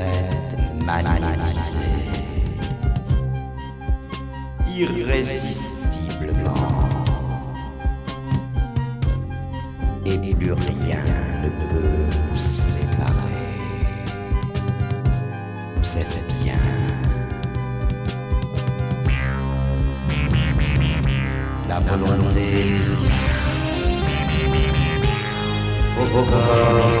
êtes magnétisés irrésistiblement. Et plus rien ne peut vous séparer. C'est bien. La volonté Au corps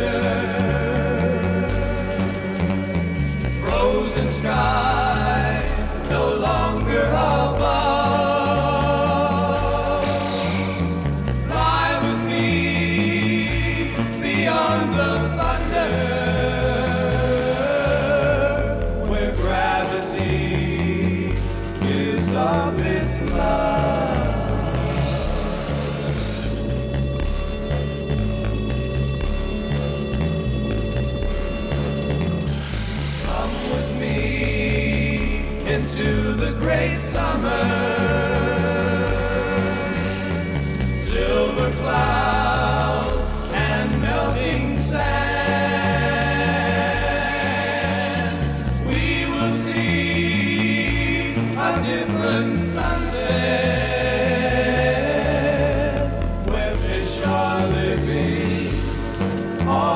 return.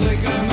like I'm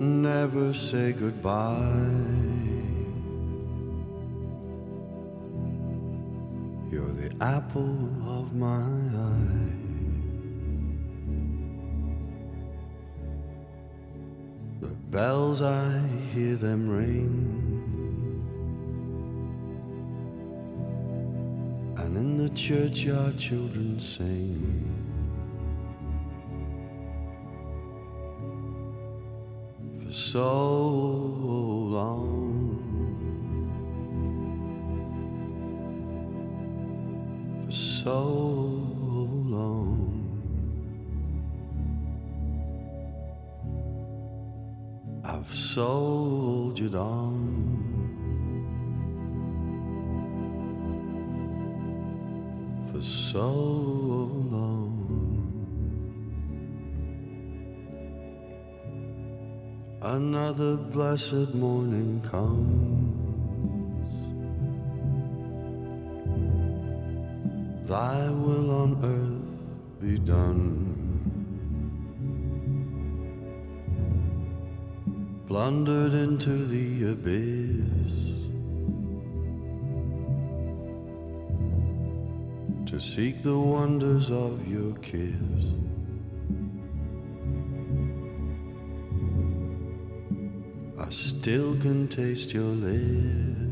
never say goodbye. You're the apple of my eye. The bells, I hear them ring. And in the churchyard, children sing. So long. For so long. I've soldiered on. Another blessed morning comes. Thy will on earth be done. Plundered into the abyss to seek the wonders of your kiss. Still can taste your lips.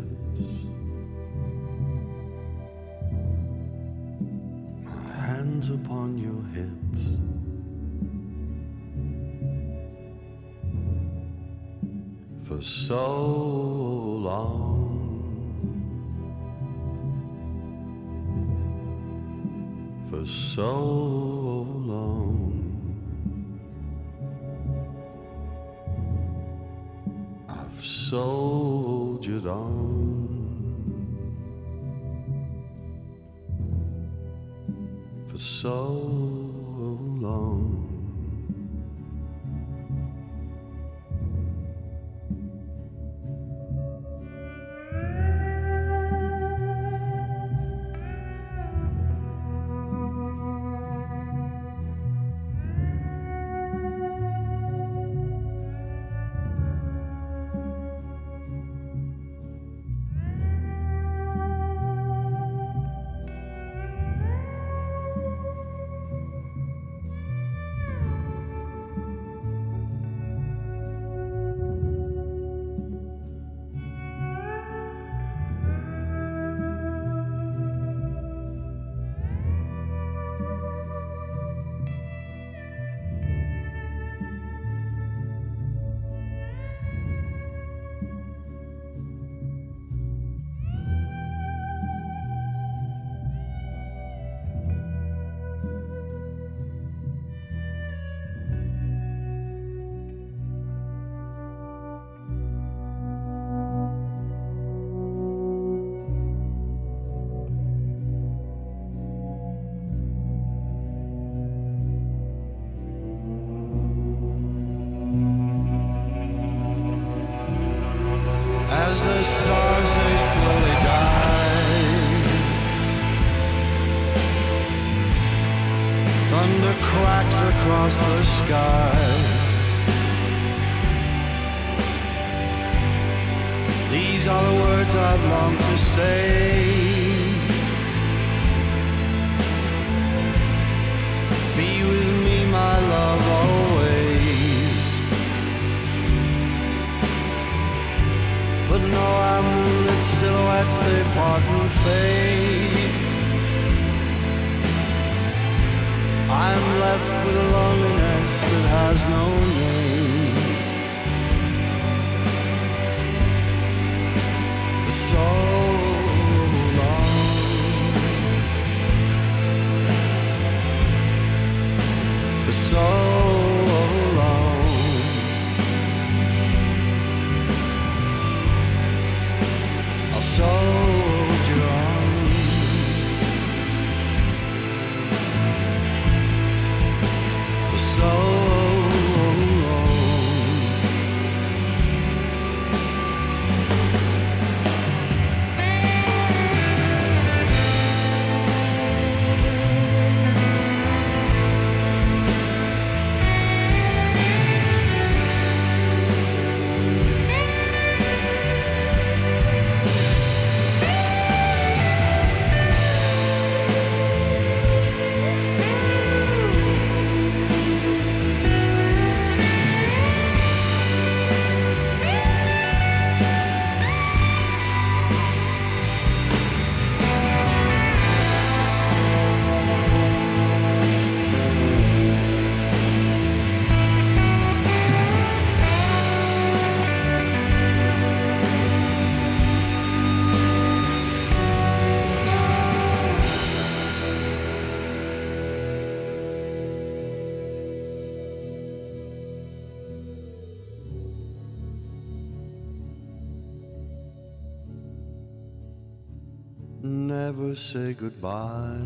Goodbye.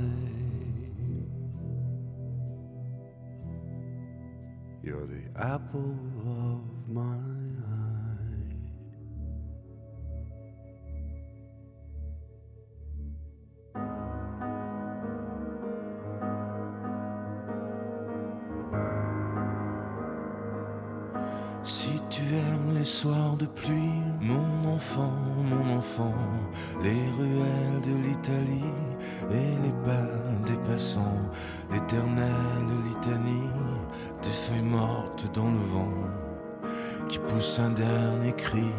You're the apple les soirs de pluie, mon enfant, mon enfant, les ruelles de l'Italie et les pas des passants, l'éternelle litanie des feuilles mortes dans le vent qui poussent un dernier cri,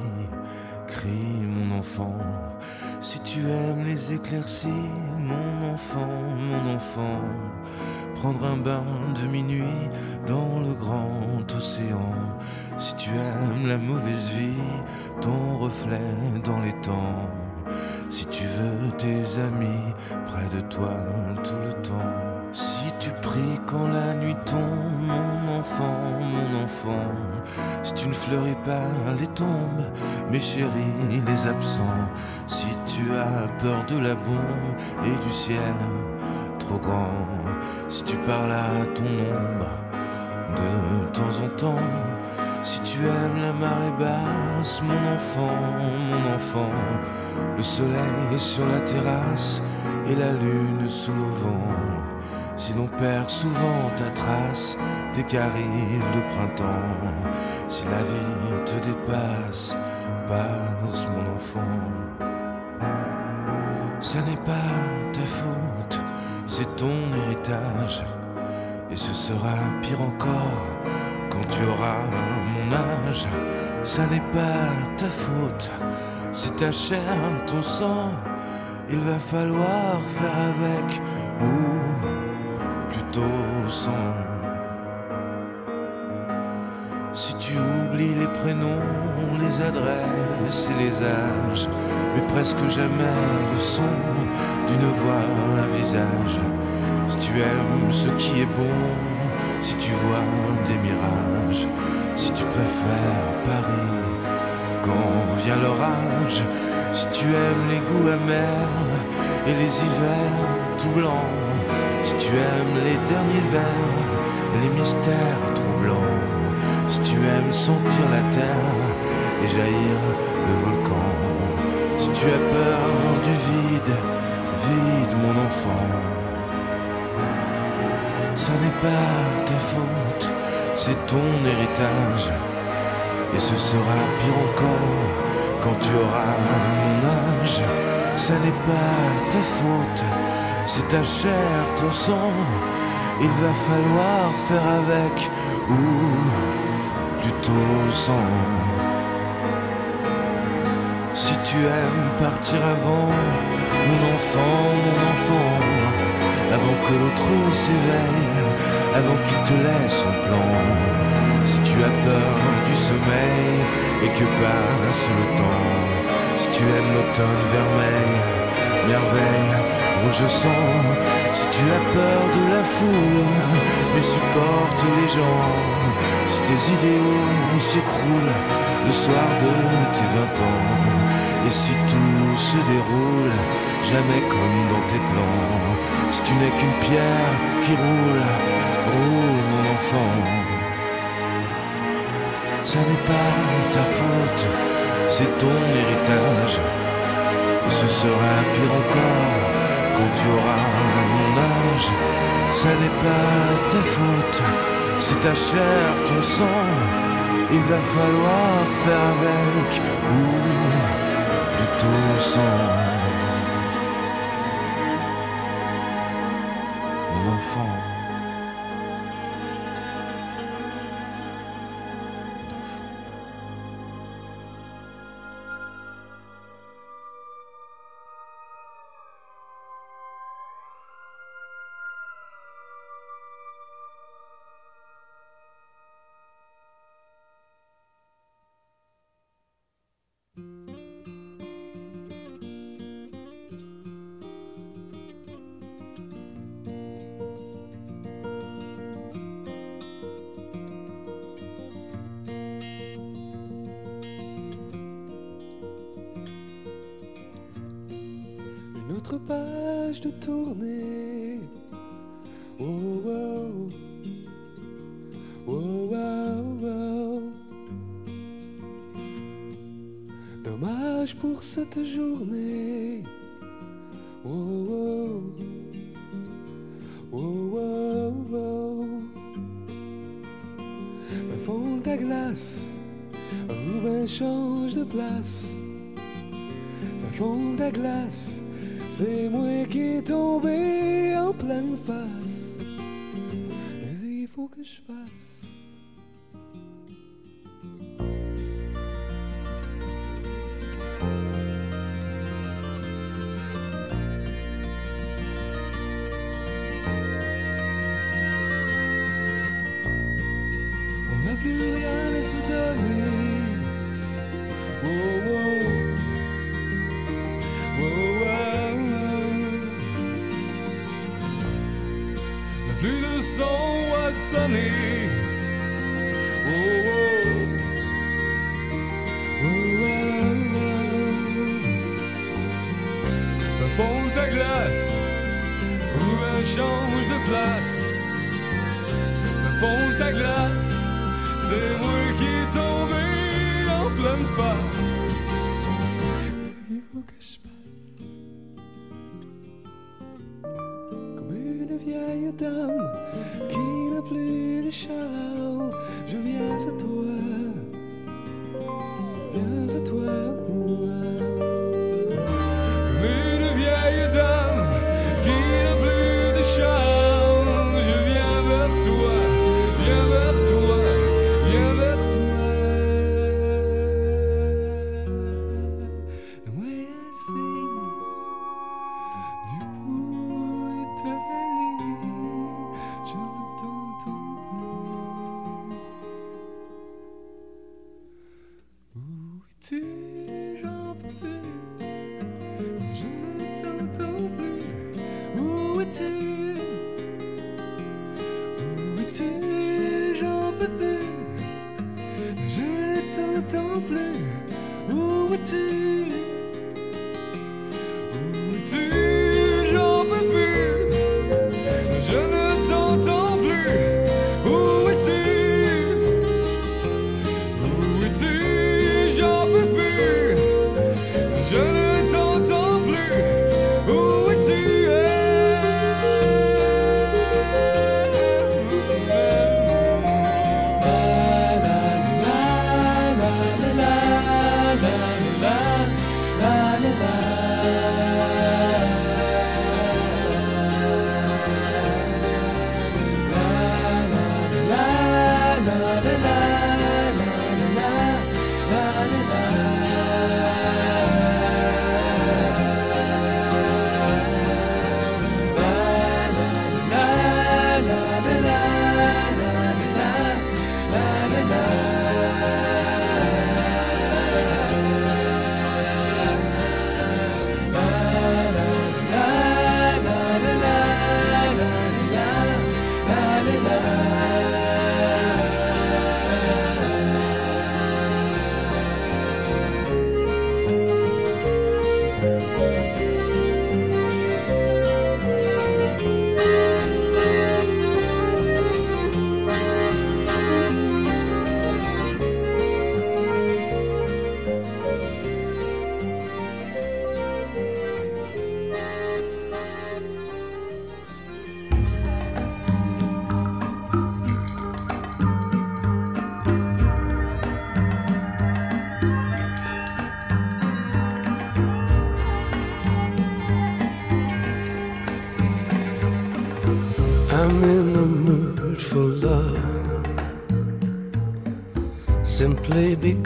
cri mon enfant. Si tu aimes les éclaircies, mon enfant, mon enfant, prendre un bain de minuit dans le grand océan. Si tu aimes la mauvaise vie, ton reflet dans les temps. Si tu veux tes amis près de toi tout le temps. Si tu pries quand la nuit tombe, mon enfant, mon enfant. Si tu ne fleuris pas les tombes, mes chéris, les absents. Si tu as peur de la bombe et du ciel trop grand. Si tu parles à ton ombre de temps en temps. Si tu aimes la marée basse, mon enfant, mon enfant, le soleil sur la terrasse et la lune sous le vent. Si l'on perd souvent ta trace dès qu'arrive le printemps, si la vie te dépasse, passe mon enfant. Ça n'est pas ta faute, c'est ton héritage. Et ce sera pire encore quand tu auras mon âge. Ça n'est pas ta faute, c'est ta chair, ton sang. Il va falloir faire avec ou plutôt sans. Si tu oublies les prénoms, les adresses et les âges, mais presque jamais le son d'une voix, un visage. Si tu aimes ce qui est bon, si tu vois des mirages, si tu préfères Paris quand vient l'orage, si tu aimes les goûts amers et les hivers tout blancs, si tu aimes les derniers vers et les mystères troublants, si tu aimes sentir la terre et jaillir le volcan, si tu as peur du vide, vide mon enfant. Ça n'est pas ta faute, c'est ton héritage. Et ce sera pire encore quand tu auras mon âge. Ça n'est pas ta faute, c'est ta chair, ton sang. Il va falloir faire avec ou plutôt sans. Si tu aimes partir avant, que l'autre s'éveille, avant qu'il te laisse son plan. Si tu as peur du sommeil et que passe le temps, si tu aimes l'automne vermeil, merveille, rouge sang, si tu as peur de la foule, mais supporte les gens, si tes idéaux s'écroulent le soir de tes vingt ans, et si tout se déroule jamais comme dans tes plans, si tu n'es qu'une pierre qui roule, roule mon enfant. Ça n'est pas ta faute, c'est ton héritage. Et ce sera pire encore quand tu auras mon âge. Ça n'est pas ta faute, c'est ta chair, ton sang. Il va falloir faire avec ou plutôt sans. Enfant. trouver un plein face. Mais ist faut que.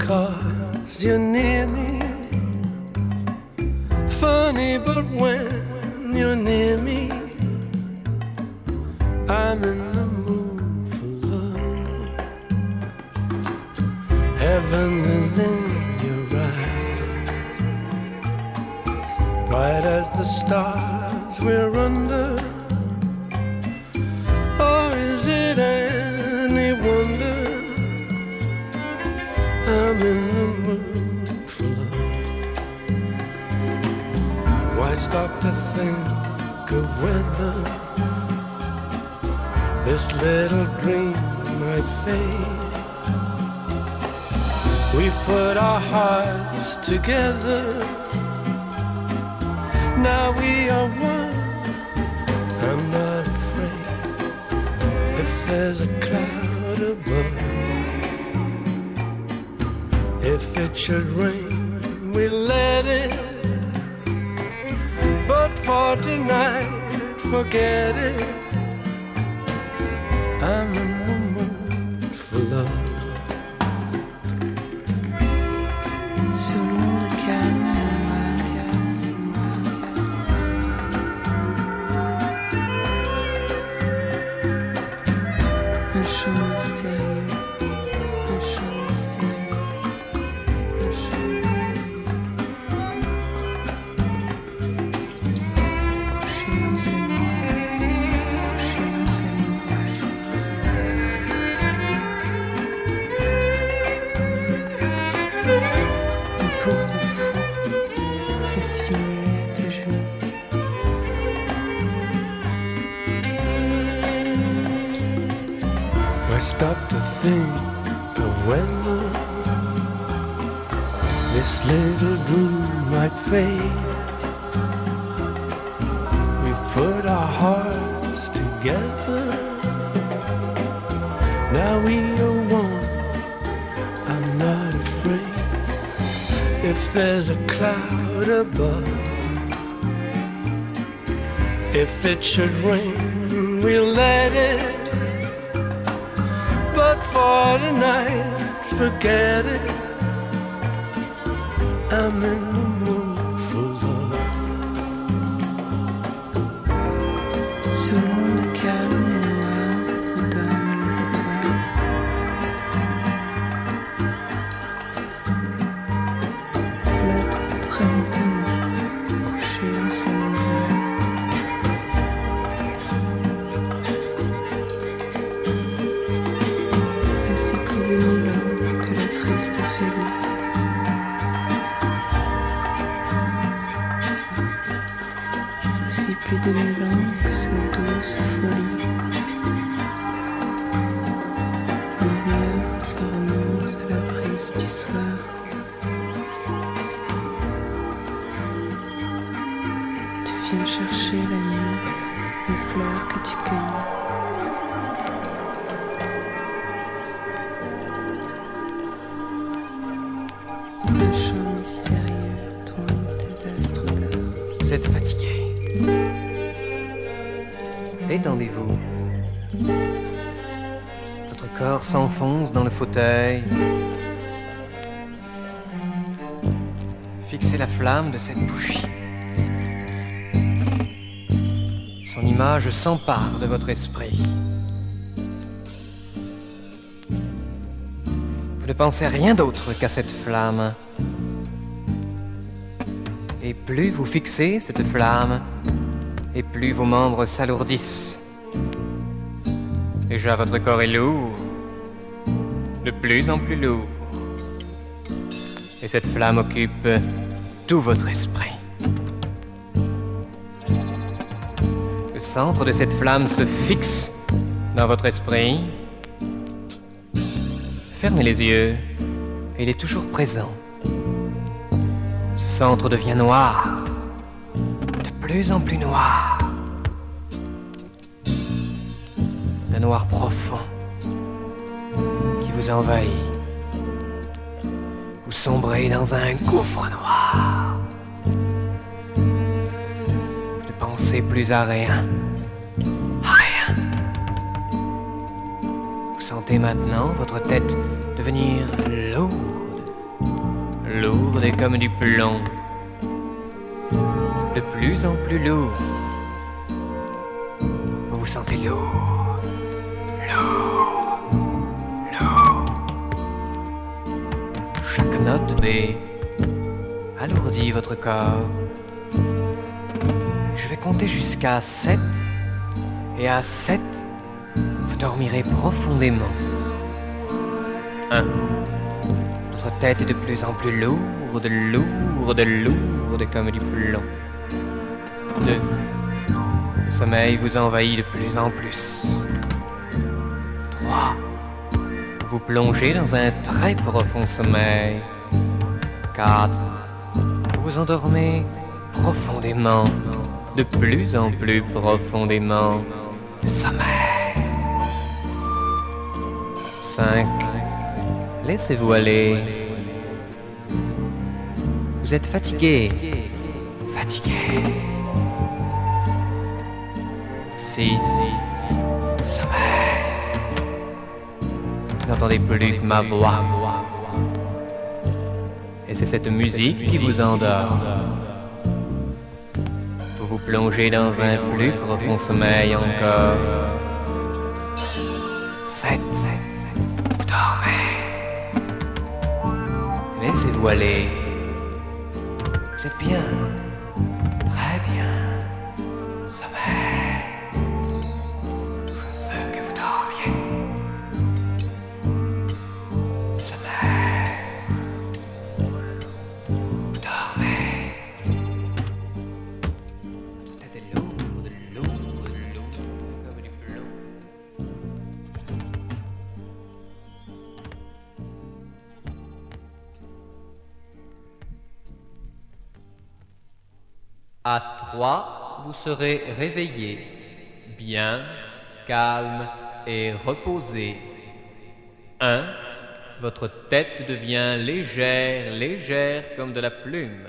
car. Little dream might fade. We've put our hearts together. Now we are one. I'm not afraid if there's a cloud above. If it should rain, we let it. But for tonight, forget it. I'm cloud above. If it should rain, we'll let it. But for tonight, forget it. Aussi plus de mille ans douce folie. S'enfonce dans le fauteuil. Fixez la flamme de cette bougie. Son image s'empare de votre esprit. Vous ne pensez rien d'autre qu'à cette flamme. Et plus vous fixez cette flamme, et plus vos membres s'alourdissent. Déjà votre corps est lourd, plus en plus lourd. Et cette flamme occupe tout votre esprit. Le centre de cette flamme se fixe dans votre esprit. Fermez les yeux, et il est toujours présent. Ce centre devient noir, de plus en plus noir. Un noir vous envahit. Vous sombrez dans un gouffre noir. Vous ne pensez plus à rien. À rien. Vous sentez maintenant votre tête devenir lourde lourde et comme du plomb, de plus en plus lourd. Vous vous sentez lourd, Chaque note B alourdit votre corps. Je vais compter jusqu'à 7 et à 7, vous dormirez profondément. 1. Votre tête est de plus en plus lourde, lourde, lourde comme du plomb. 2. Le sommeil vous envahit de plus en plus. 3. Vous plongez dans un très profond sommeil. 4. Vous endormez profondément, de plus en plus profondément. Sommeil. 5. Laissez-vous aller. Vous êtes fatigué. Fatigué. 6. N'entendez plus que ma voix. Et c'est cette musique qui vous endort. Vous vous plongez dans un plus profond sommeil encore. 7. Vous dormez. Laissez-vous aller. Vous êtes bien. 3, vous serez réveillé, bien, calme et reposé. 1. Votre tête devient légère, légère comme de la plume.